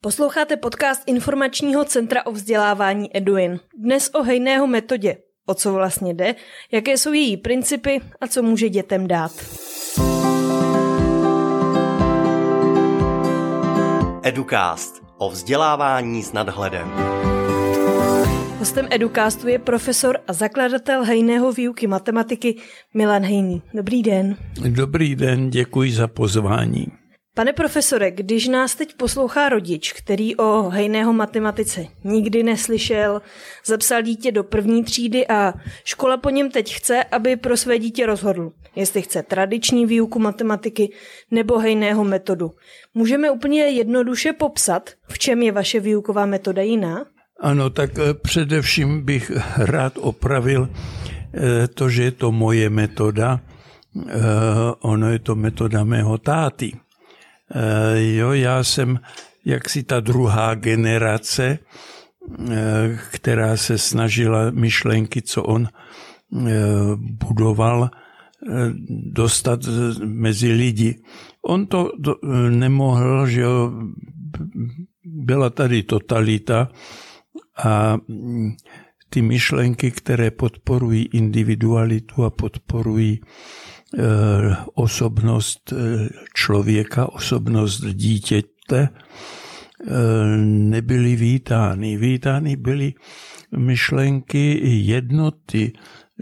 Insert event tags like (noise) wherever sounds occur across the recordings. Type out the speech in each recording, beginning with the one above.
Posloucháte podcast Informačního centra o vzdělávání Eduin. Dnes o hejného metodě. O co vlastně jde, jaké jsou její principy a co může dětem dát. Educast o vzdělávání s nadhledem. Hostem Educastu je profesor a zakladatel hejného výuky matematiky Milan Hejný. Dobrý den. Dobrý den, děkuji za pozvání. Pane profesore, když nás teď poslouchá rodič, který o hejného matematice nikdy neslyšel, zapsal dítě do první třídy a škola po něm teď chce, aby pro své dítě rozhodl, jestli chce tradiční výuku matematiky nebo hejného metodu. Můžeme úplně jednoduše popsat, v čem je vaše výuková metoda jiná? Ano, tak eh, především bych rád opravil eh, to, že je to moje metoda. Eh, ono je to metoda mého táty. Eh, jo, já jsem jaksi ta druhá generace, eh, která se snažila myšlenky, co on eh, budoval, dostat mezi lidi. On to nemohl, že jo, byla tady totalita a mm, ty myšlenky, které podporují individualitu a podporují osobnost eh, člověka, osobnost dítěte, eh, nebyly vítány. Vítány byly myšlenky jednoty,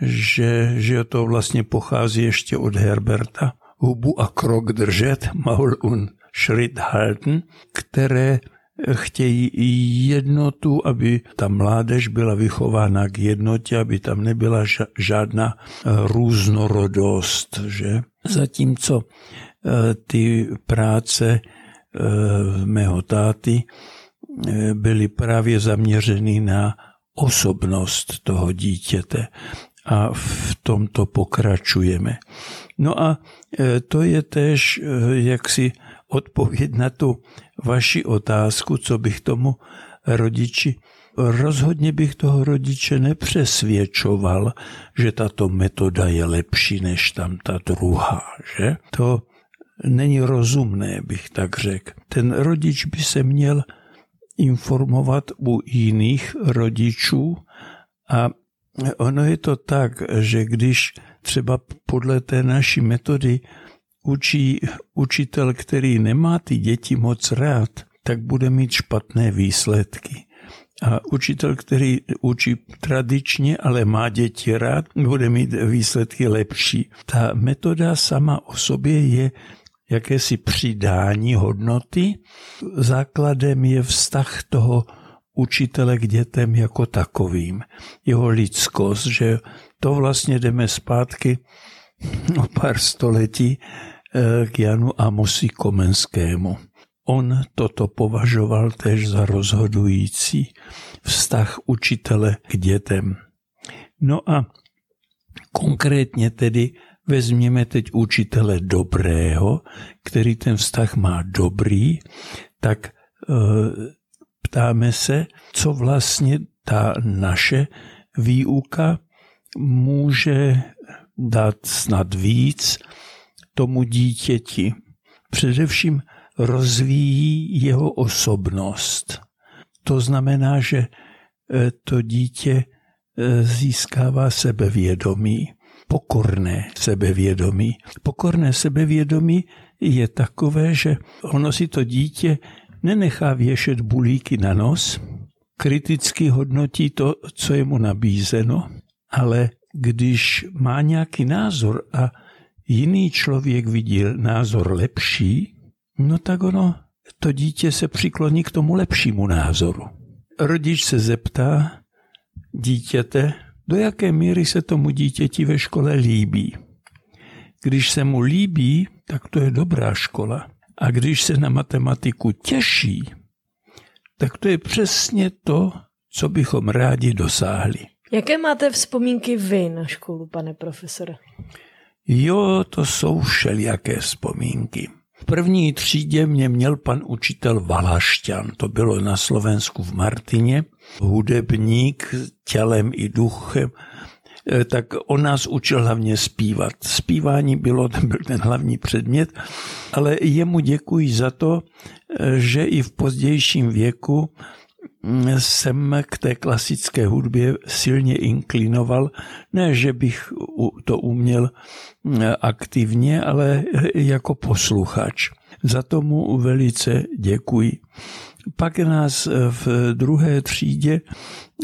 že, že to vlastně pochází ještě od Herberta. Hubu a krok držet, Maul un Schritt halten, které chtějí jednotu, aby ta mládež byla vychována k jednotě, aby tam nebyla žádná eh, různorodost. Že? Zatímco eh, ty práce eh, mého táty byly právě zaměřeny na osobnost toho dítěte a v tomto pokračujeme. No a to je tež jaksi odpověď na tu vaši otázku, co bych tomu rodiči Rozhodně bych toho rodiče nepřesvědčoval, že tato metoda je lepší než tam ta druhá, že? To není rozumné, bych tak řekl. Ten rodič by se měl informovat u jiných rodičů a ono je to tak, že když třeba podle té naší metody učí učitel, který nemá ty děti moc rád, tak bude mít špatné výsledky. A učitel, který učí tradičně, ale má děti rád, bude mít výsledky lepší. Ta metoda sama o sobě je jakési přidání hodnoty. Základem je vztah toho učitele k dětem jako takovým. Jeho lidskost, že to vlastně jdeme zpátky o pár století k Janu Amosi Komenskému. On toto považoval tež za rozhodující vztah učitele k dětem. No a konkrétně tedy vezměme teď učitele dobrého, který ten vztah má dobrý, tak e, ptáme se, co vlastně ta naše výuka může dát snad víc, tomu dítěti. Především rozvíjí jeho osobnost. To znamená, že e, to dítě e, získává sebevědomí, pokorné sebevědomí. Pokorné sebevědomí je takové, že ono si to dítě nenechá věšet bulíky na nos, kriticky hodnotí to, co je mu nabízeno, ale když má nějaký názor a jiný člověk vidí názor lepší, no tak ono, to dítě se přikloní k tomu lepšímu názoru. Rodič se zeptá dítěte, do jaké míry se tomu dítěti ve škole líbí. Když se mu líbí, tak to je dobrá škola. A když se na matematiku těší, tak to je přesně to, co bychom rádi dosáhli. Jaké máte vzpomínky vy na školu, pane profesore? Jo, to jsou všelijaké vzpomínky. V první třídě mě měl pan učitel Valašťan, to bylo na Slovensku v Martině, hudebník tělem i duchem, tak on nás učil hlavně zpívat. Zpívání bylo, ten byl ten hlavní předmět, ale jemu děkuji za to, že i v pozdějším věku jsem k té klasické hudbě silně inklinoval. Ne, že bych to uměl aktivně, ale jako posluchač. Za tomu velice děkuji. Pak nás v druhé třídě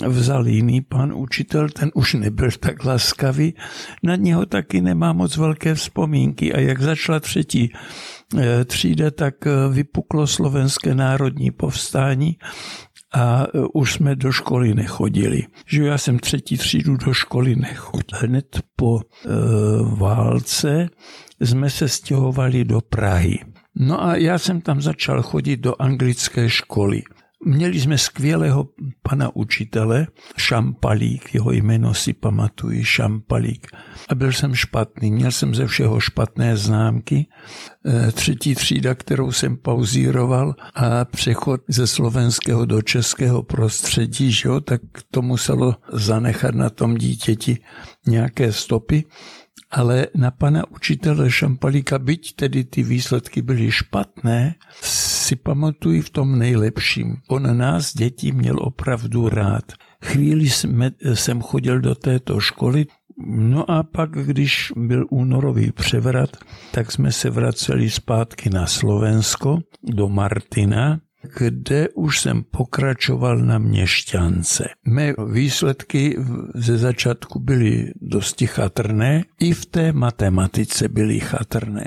vzal jiný pan učitel, ten už nebyl tak laskavý, na něho taky nemá moc velké vzpomínky a jak začala třetí eh, třída, tak eh, vypuklo slovenské národní povstání a e, už jsme do školy nechodili. Že já jsem třetí třídu do školy nechodil. Hned po e, válce jsme se stěhovali do Prahy. No a já jsem tam začal chodit do anglické školy. Měli jsme skvělého pana učitele, Šampalík, jeho jméno si pamatuji, Šampalík. A byl jsem špatný, měl jsem ze všeho špatné známky. E, třetí třída, kterou jsem pauzíroval a přechod ze slovenského do českého prostředí, že jo, tak to muselo zanechat na tom dítěti nějaké stopy ale na pana učitele Šampalíka, byť tedy ty výsledky byly špatné, si pamatuji v tom nejlepším. On nás, děti, měl opravdu rád. Chvíli jsme, jsem chodil do této školy, No a pak, když byl únorový převrat, tak jsme se vraceli zpátky na Slovensko, do Martina, kde už jsem pokračoval na měšťance. Mé výsledky ze začátku byly dosti chatrné, i v té matematice byly chatrné.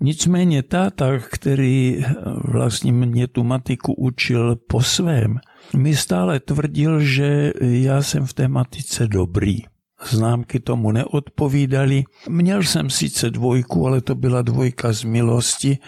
Nicméně táta, který vlastně mě tu matiku učil po svém, mi stále tvrdil, že já jsem v té matice dobrý. Známky tomu neodpovídaly. Měl jsem sice dvojku, ale to byla dvojka z milosti,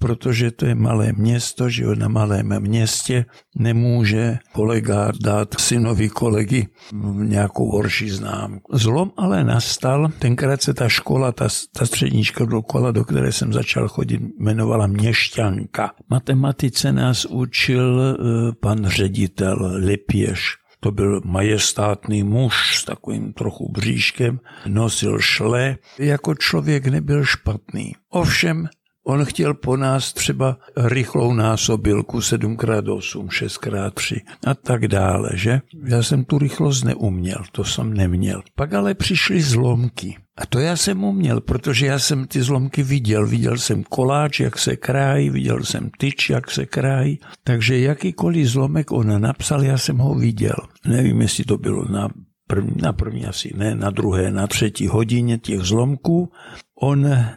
protože to je malé město, že na malém městě nemůže kolega dát synovi kolegy nějakou horší známku. Zlom ale nastal, tenkrát se ta škola, ta, ta střední škola, do které jsem začal chodit, jmenovala Měšťanka. Matematice nás učil eh, pan ředitel Lipěš. To byl majestátný muž s takovým trochu bříškem, nosil šle. Jako člověk nebyl špatný. Ovšem On chtěl po nás třeba rychlou násobilku 7x8, 6x3 a tak dále, že? Já jsem tu rychlost neuměl, to jsem neměl. Pak ale přišly zlomky. A to já jsem uměl, protože já jsem ty zlomky viděl. Viděl jsem koláč, jak se krájí, viděl jsem tyč, jak se krájí. Takže jakýkoliv zlomek on napsal, já jsem ho viděl. Nevím, jestli to bylo na první, na první asi ne, na druhé, na třetí hodině těch zlomků. On e,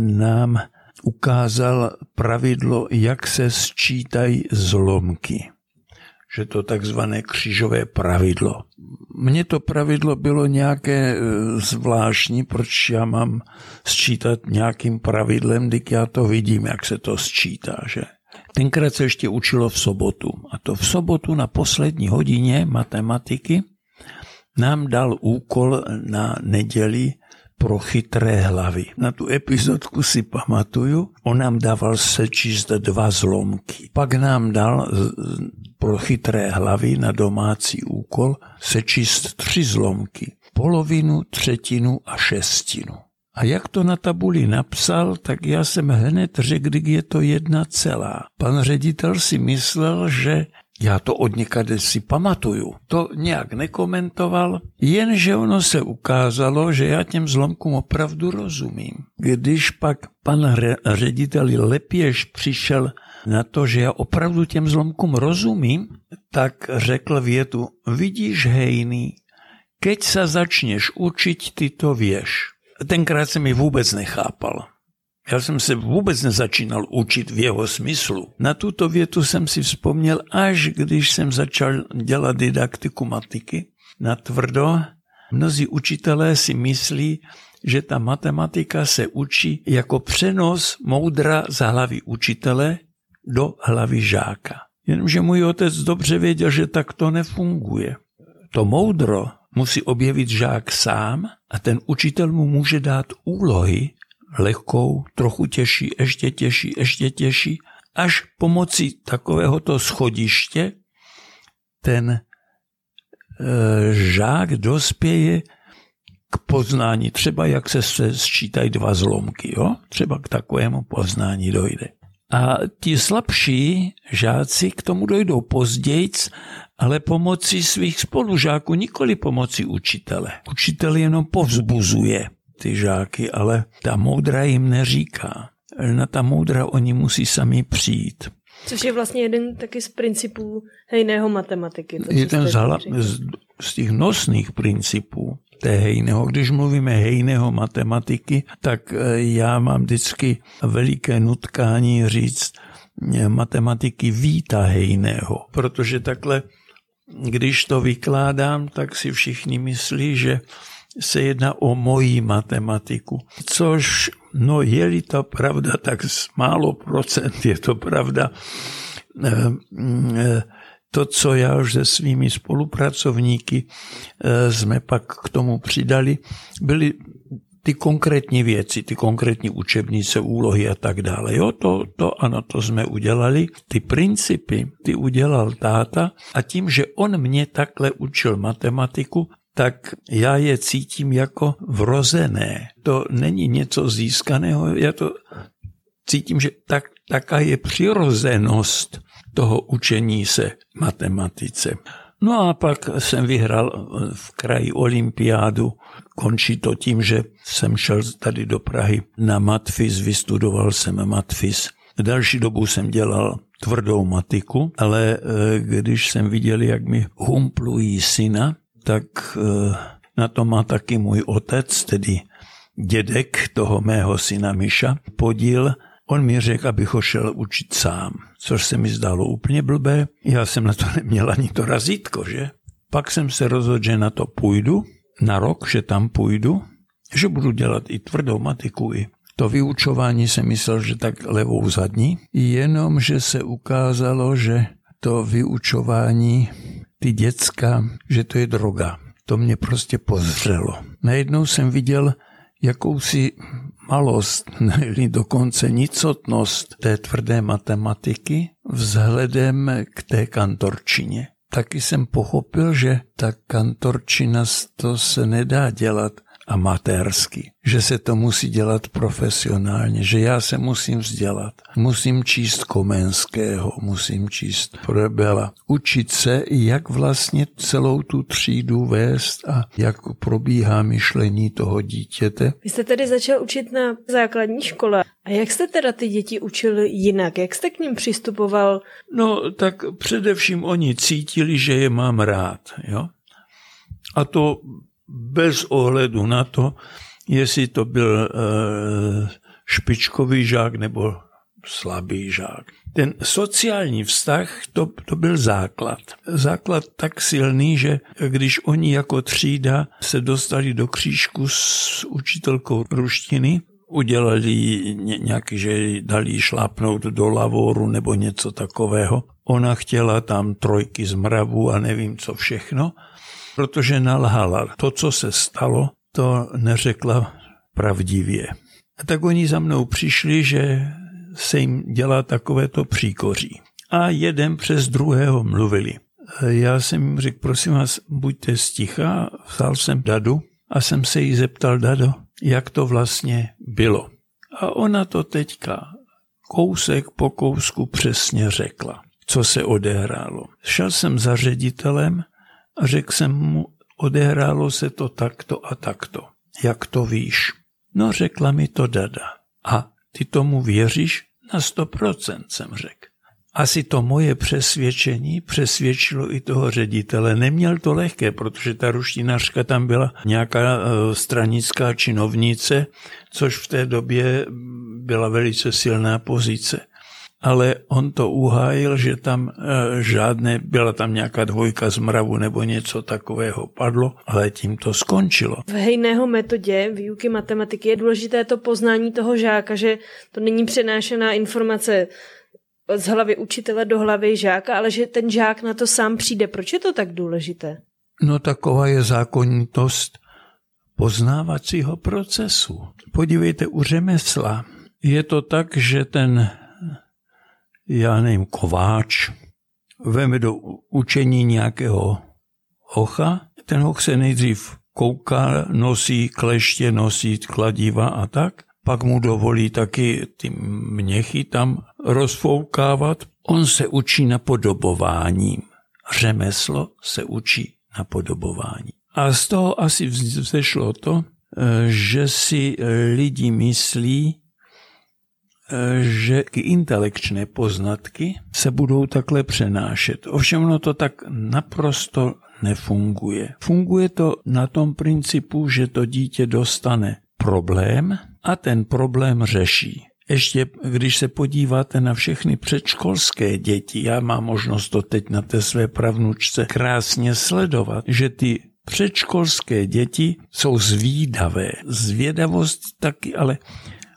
nám ukázal pravidlo, jak se sčítají zlomky. Že to takzvané křížové pravidlo. Mně to pravidlo bylo nějaké e, zvláštní, proč já mám sčítat nějakým pravidlem, když já to vidím, jak se to sčítá, že? Tenkrát se ještě učilo v sobotu. A to v sobotu na poslední hodině matematiky nám dal úkol na neděli pro chytré hlavy. Na tu epizodku si pamatuju, on nám dával sečíst dva zlomky. Pak nám dal pro chytré hlavy na domácí úkol sečíst tři zlomky. Polovinu, třetinu a šestinu. A jak to na tabuli napsal, tak já jsem hned řekl, kdy je to jedna celá. Pan ředitel si myslel, že já to od někade si pamatuju. To nějak nekomentoval, jenže ono se ukázalo, že já těm zlomkům opravdu rozumím. Když pak pan ředitel Lepěž přišel na to, že já opravdu těm zlomkům rozumím, tak řekl větu, vidíš hejný, keď sa začneš učiť, ty to vieš. Tenkrát jsem mi vůbec nechápal. Já jsem se vůbec nezačínal učit v jeho smyslu. Na tuto větu jsem si vzpomněl, až když jsem začal dělat didaktiku matiky na tvrdo. Mnozí učitelé si myslí, že ta matematika se učí jako přenos moudra z hlavy učitele do hlavy žáka. Jenomže můj otec dobře věděl, že tak to nefunguje. To moudro musí objevit žák sám a ten učitel mu může dát úlohy, lehkou, trochu těžší, ještě těžší, ještě těžší, až pomocí takovéhoto schodiště ten e, žák dospěje poznání, třeba jak se sčítají dva zlomky, jo? třeba k takovému poznání dojde. A ti slabší žáci k tomu dojdou později, ale pomocí svých spolužáků, nikoli pomocí učitele. Učitel jenom povzbuzuje ty žáky, ale ta moudra jim neříká. Na ta moudra oni musí sami přijít. Což je vlastně jeden taky z principů hejného matematiky. To, je ten z, z, z těch nosných principů té hejného. Když mluvíme hejného matematiky, tak e, já mám vždycky veliké nutkání říct matematiky víta hejného, protože takhle, když to vykládám, tak si všichni myslí, že se jedná o moji matematiku, což, no je-li to pravda, tak z málo procent je to pravda. E, to, co já už se svými spolupracovníky eh, jsme pak k tomu přidali, byly ty konkrétní věci, ty konkrétní učebnice, úlohy a tak dále. Jo, to, to ano, to jsme udělali. Ty principy, ty udělal táta a tím, že on mě takhle učil matematiku, tak já je cítím jako vrozené. To není něco získaného, já to cítím, že tak, taká je přirozenost toho učení se matematice. No a pak jsem vyhrál v kraji olympiádu. Končí to tím, že jsem šel tady do Prahy na matfis, vystudoval jsem matfis. Další dobu jsem dělal tvrdou matiku, ale eh, když jsem viděl, jak mi humplují syna, tak eh, na to má taky můj otec, tedy dědek toho mého syna Miša, podíl On mi řekl, abych ho šel učit sám, což se mi zdálo úplně blbé. Já jsem na to neměl ani to razítko, že? Pak jsem se rozhodl, že na to půjdu, na rok, že tam půjdu, že budu dělat i tvrdou matiku, i to vyučování jsem myslel, že tak levou zadní, jenom že se ukázalo, že to vyučování, ty děcka, že to je droga. To mě prostě pozřelo. Najednou jsem viděl jakousi malost, (laughs) nebo dokonce nicotnost té tvrdé matematiky vzhledem k té kantorčině. Taky jsem pochopil, že ta kantorčina to se nedá dělat amatérsky, že se to musí dělat profesionálně, že já se musím vzdělat. Musím číst Komenského, musím číst Prebela. Učit se, jak vlastně celou tu třídu vést a jak probíhá myšlení toho dítěte. Vy jste tedy začal učit na základní škole. A jak jste teda ty děti učil jinak? Jak jste k ním přistupoval? No, tak především oni cítili, že je mám rád, jo? A to bez ohledu na to, jestli to byl eh, špičkový žák nebo slabý žák. Ten sociální vztah, to, to byl základ. Základ tak silný, že když oni jako třída se dostali do křížku s učitelkou ruštiny, udělali nějaký, že dali šlápnout do lavoru nebo něco takového. Ona chtěla tam trojky z mravu a nevím co všechno protože nalhala. To, co se stalo, to neřekla pravdivě. A tak oni za mnou přišli, že se jim dělá takovéto příkoří. A jeden přes druhého mluvili. Já jsem jim řekl, prosím vás, buďte sticha. Vzal jsem Dadu a jsem se jí zeptal, Dado, jak to vlastně bylo. A ona to teďka kousek po kousku přesně řekla, co se odehrálo. Šel jsem za ředitelem řekl jsem mu, odehrálo se to takto a takto. Jak to víš? No řekla mi to Dada. A ty tomu věříš? Na sto procent jsem řekl. Asi to moje přesvědčení přesvědčilo i toho ředitele. Neměl to lehké, protože ta ruštinařka tam byla nějaká e, stranická činovnice, což v té době byla velice silná pozice ale on to uhájil, že tam e, žádné, byla tam nějaká dvojka z mravu nebo něco takového padlo, ale tím to skončilo. V hejného metodě výuky matematiky je důležité to poznání toho žáka, že to není přenášená informace z hlavy učitele do hlavy žáka, ale že ten žák na to sám přijde. Proč je to tak důležité? No taková je zákonitost poznávacího procesu. Podívejte, u řemesla je to tak, že ten já nevím, kováč, veme do učení nějakého hocha, ten hoch se nejdřív kouká, nosí kleště, nosí kladiva a tak. Pak mu dovolí taky ty měchy tam rozfoukávat. On se učí napodobováním. Řemeslo se učí napodobování. A z toho asi vzešlo to, že si lidi myslí, že i intelekčné poznatky se budou takhle přenášet. Ovšem ono to tak naprosto nefunguje. Funguje to na tom principu, že to dítě dostane problém a ten problém řeší. Ještě když se podíváte na všechny předškolské děti, já mám možnost to teď na té své pravnučce krásně sledovat, že ty předškolské děti jsou zvídavé. Zvědavost taky, ale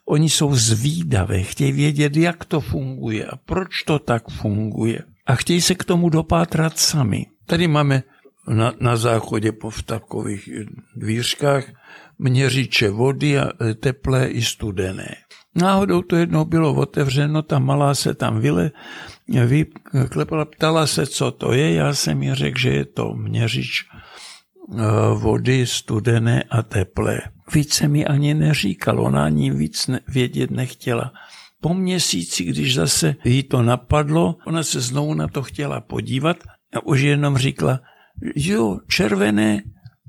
oni jsou zvídavé, chtějí vědět, jak to funguje a proč to tak funguje. A chtějí se k tomu dopátrat sami. Tady máme na, na záchodě po v takových dvířkách měřiče vody a e, teplé i studené. Náhodou to jednou bylo otevřeno, ta malá se tam vyle, vyklepala, ptala se, co to je, já jsem jí řekl, že je to měřič e, vody studené a teplé. Více mi ani neříkal, ona ani víc vědět nechtěla. Po měsíci, když zase jí to napadlo, ona se znovu na to chtěla podívat a už jenom říkala, jo, červené,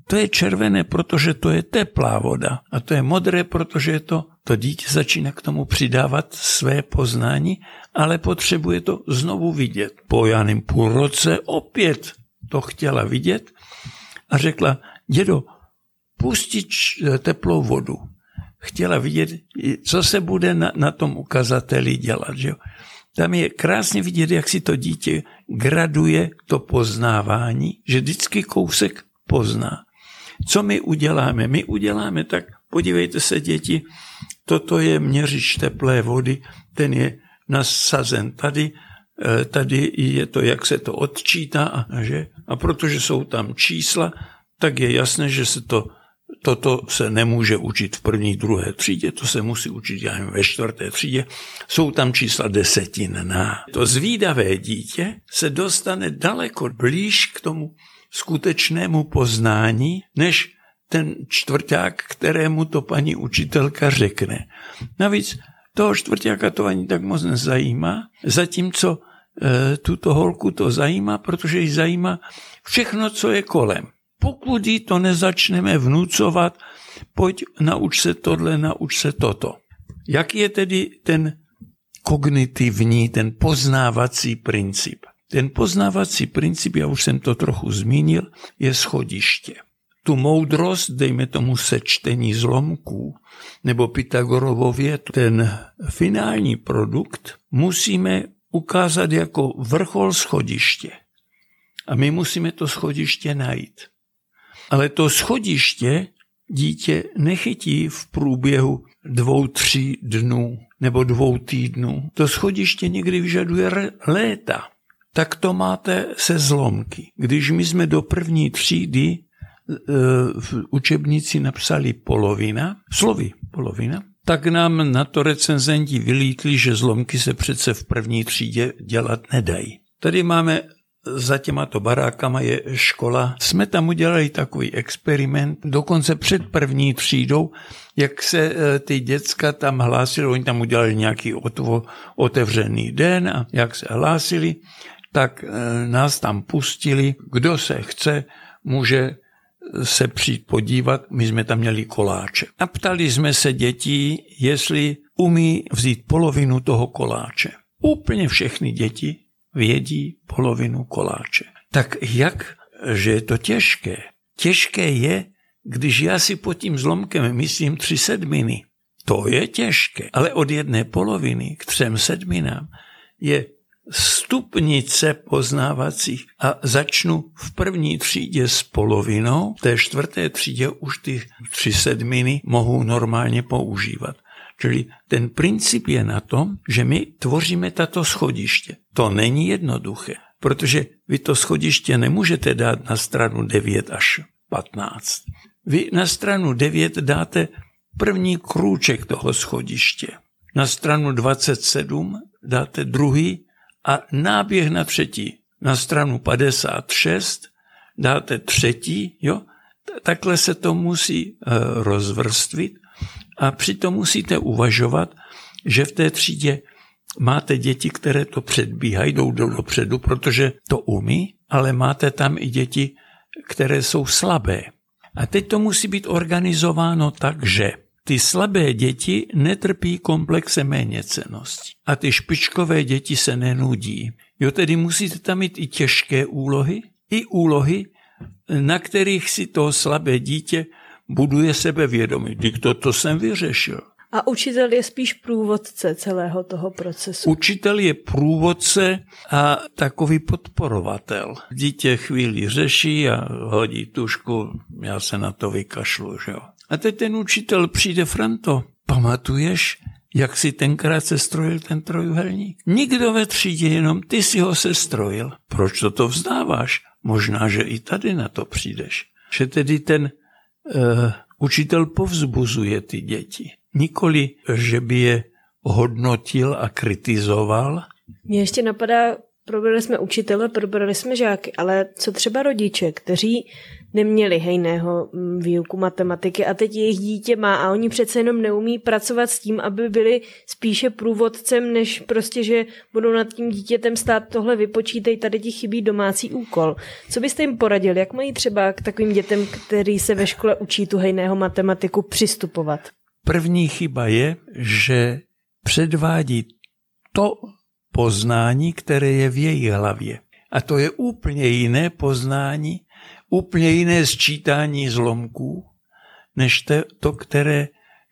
to je červené, protože to je teplá voda. A to je modré, protože je to, to dítě začíná k tomu přidávat své poznání, ale potřebuje to znovu vidět. Po janým půl roce opět to chtěla vidět a řekla, dědo, pustit teplou vodu. Chtěla vidět, co se bude na, na tom ukazateli dělat. Že jo? Tam je krásně vidět, jak si to dítě graduje to poznávání, že vždycky kousek pozná. Co my uděláme? My uděláme tak, podívejte se děti, toto je měřič teplé vody, ten je nasazen tady, eh, tady je to, jak se to odčítá, a, že? a protože jsou tam čísla, tak je jasné, že se to Toto se nemůže učit v první, druhé třídě, to se musí učit já ve čtvrté třídě. Jsou tam čísla desetinná. To zvídavé dítě se dostane daleko blíž k tomu skutečnému poznání, než ten čtvrták, kterému to paní učitelka řekne. Navíc toho čtvrtáka to ani tak moc nezajímá, zatímco e, tuto holku to zajímá, protože ji zajímá všechno, co je kolem. Pokud jí to nezačneme vnucovat, pojď, nauč se tohle, nauč se toto. Jak je tedy ten kognitivní, ten poznávací princip? Ten poznávací princip, já už jsem to trochu zmínil, je schodiště. Tu moudrost, dejme tomu sečtení zlomků, nebo Pythagorovo větu, ten finální produkt musíme ukázat jako vrchol schodiště. A my musíme to schodiště najít. Ale to schodiště dítě nechytí v průběhu dvou, tří dnů nebo dvou týdnů. To schodiště někdy vyžaduje léta. Tak to máte se zlomky. Když my jsme do první třídy e, v učebnici napsali polovina, slovy polovina, tak nám na to recenzenti vylítli, že zlomky se přece v první třídě dělat nedají. Tady máme za těmato barákama je škola. Jsme tam udělali takový experiment, dokonce před první třídou, jak se e, ty děcka tam hlásili, oni tam udělali nějaký otvo, otevřený den a jak se hlásili, tak e, nás tam pustili, kdo se chce, může se přijít podívat, my jsme tam měli koláče. A ptali jsme se dětí, jestli umí vzít polovinu toho koláče. Úplně všechny děti vědí polovinu koláče. Tak jak, že je to těžké? Těžké je, když já si pod tím zlomkem myslím tři sedminy. To je těžké, ale od jedné poloviny k třem sedminám je stupnice poznávacích a začnu v první třídě s polovinou, v té čtvrté třídě už ty tři sedminy mohu normálně používat. Čili ten princip je na tom, že my tvoříme tato schodiště. To není jednoduché, protože vy to schodiště nemůžete dát na stranu 9 až 15. Vy na stranu 9 dáte první krůček toho schodiště. Na stranu 27 dáte druhý a náběh na třetí. Na stranu 56 dáte třetí, jo, takhle se to musí eh, rozvrstvit a přitom musíte uvažovat, že v té třídě máte děti, které to předbíhají, jdou dopředu, protože to umí, ale máte tam i děti, které jsou slabé. A teď to musí být organizováno tak, že ty slabé děti netrpí komplexe méněcenosti a ty špičkové děti se nenudí. Jo, tedy musíte tam mít i těžké úlohy, i úlohy, na kterých si to slabé dítě buduje sebevědomí. Dík to, to jsem vyřešil. A učitel je spíš průvodce celého toho procesu. Učitel je průvodce a takový podporovatel. Dítě chvíli řeší a hodí tušku, já se na to vykašlu, že jo. A teď ten učitel přijde, Franto, pamatuješ, jak si tenkrát se strojil ten trojuhelník? Nikdo ve třídě, jenom ty si ho sestrojil. Proč to to vzdáváš? Možná, že i tady na to přijdeš. Že tedy ten učitel povzbuzuje ty děti. Nikoli, že by je hodnotil a kritizoval. Mně ještě napadá, probrali jsme učitele, probrali jsme žáky, ale co třeba rodiče, kteří neměli hejného mm, výuku matematiky a teď jejich dítě má a oni přece jenom neumí pracovat s tím, aby byli spíše průvodcem, než prostě, že budou nad tím dítětem stát tohle vypočítej, tady ti chybí domácí úkol. Co byste jim poradil, jak mají třeba k takovým dětem, který se ve škole učí tu hejného matematiku, přistupovat? První chyba je, že předvádí to poznání, které je v její hlavě. A to je úplně jiné poznání, úplně jiné sčítání zlomků, než to, které,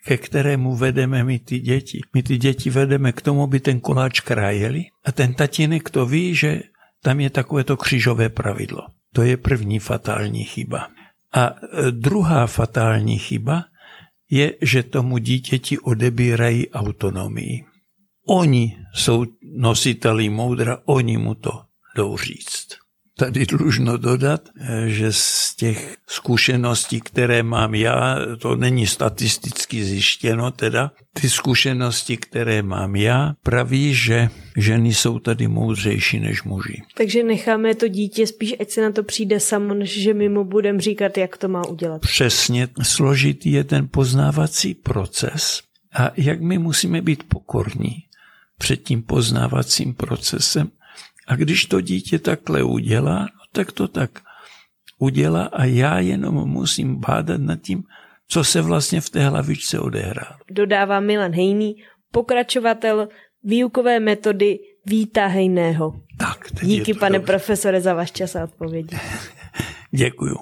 ke kterému vedeme my ty děti. My ty děti vedeme k tomu, aby ten koláč krájeli a ten tatínek to ví, že tam je takové to křižové pravidlo. To je první fatální chyba. A e, druhá fatální chyba je, že tomu dítěti odebírají autonomii. Oni jsou nositeli moudra, oni mu to jdou říct. Tady dlužno dodat, že z těch zkušeností, které mám já, to není statisticky zjištěno teda, ty zkušenosti, které mám já, praví, že ženy jsou tady moudřejší než muži. Takže necháme to dítě spíš, ať se na to přijde samo, než že my mu budeme říkat, jak to má udělat. Přesně, složitý je ten poznávací proces a jak my musíme být pokorní před tím poznávacím procesem, a když to dítě takhle udělá, no tak to tak udělá a já jenom musím bádat nad tím, co se vlastně v té hlavičce odehrálo. Dodává Milan Hejný, pokračovatel výukové metody Víta Hejného. Tak, Díky, pane dobře. profesore, za váš čas a odpovědi. (laughs) Děkuju.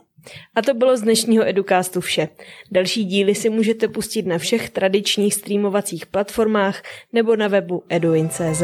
A to bylo z dnešního Educastu vše. Další díly si můžete pustit na všech tradičních streamovacích platformách nebo na webu eduin.cz.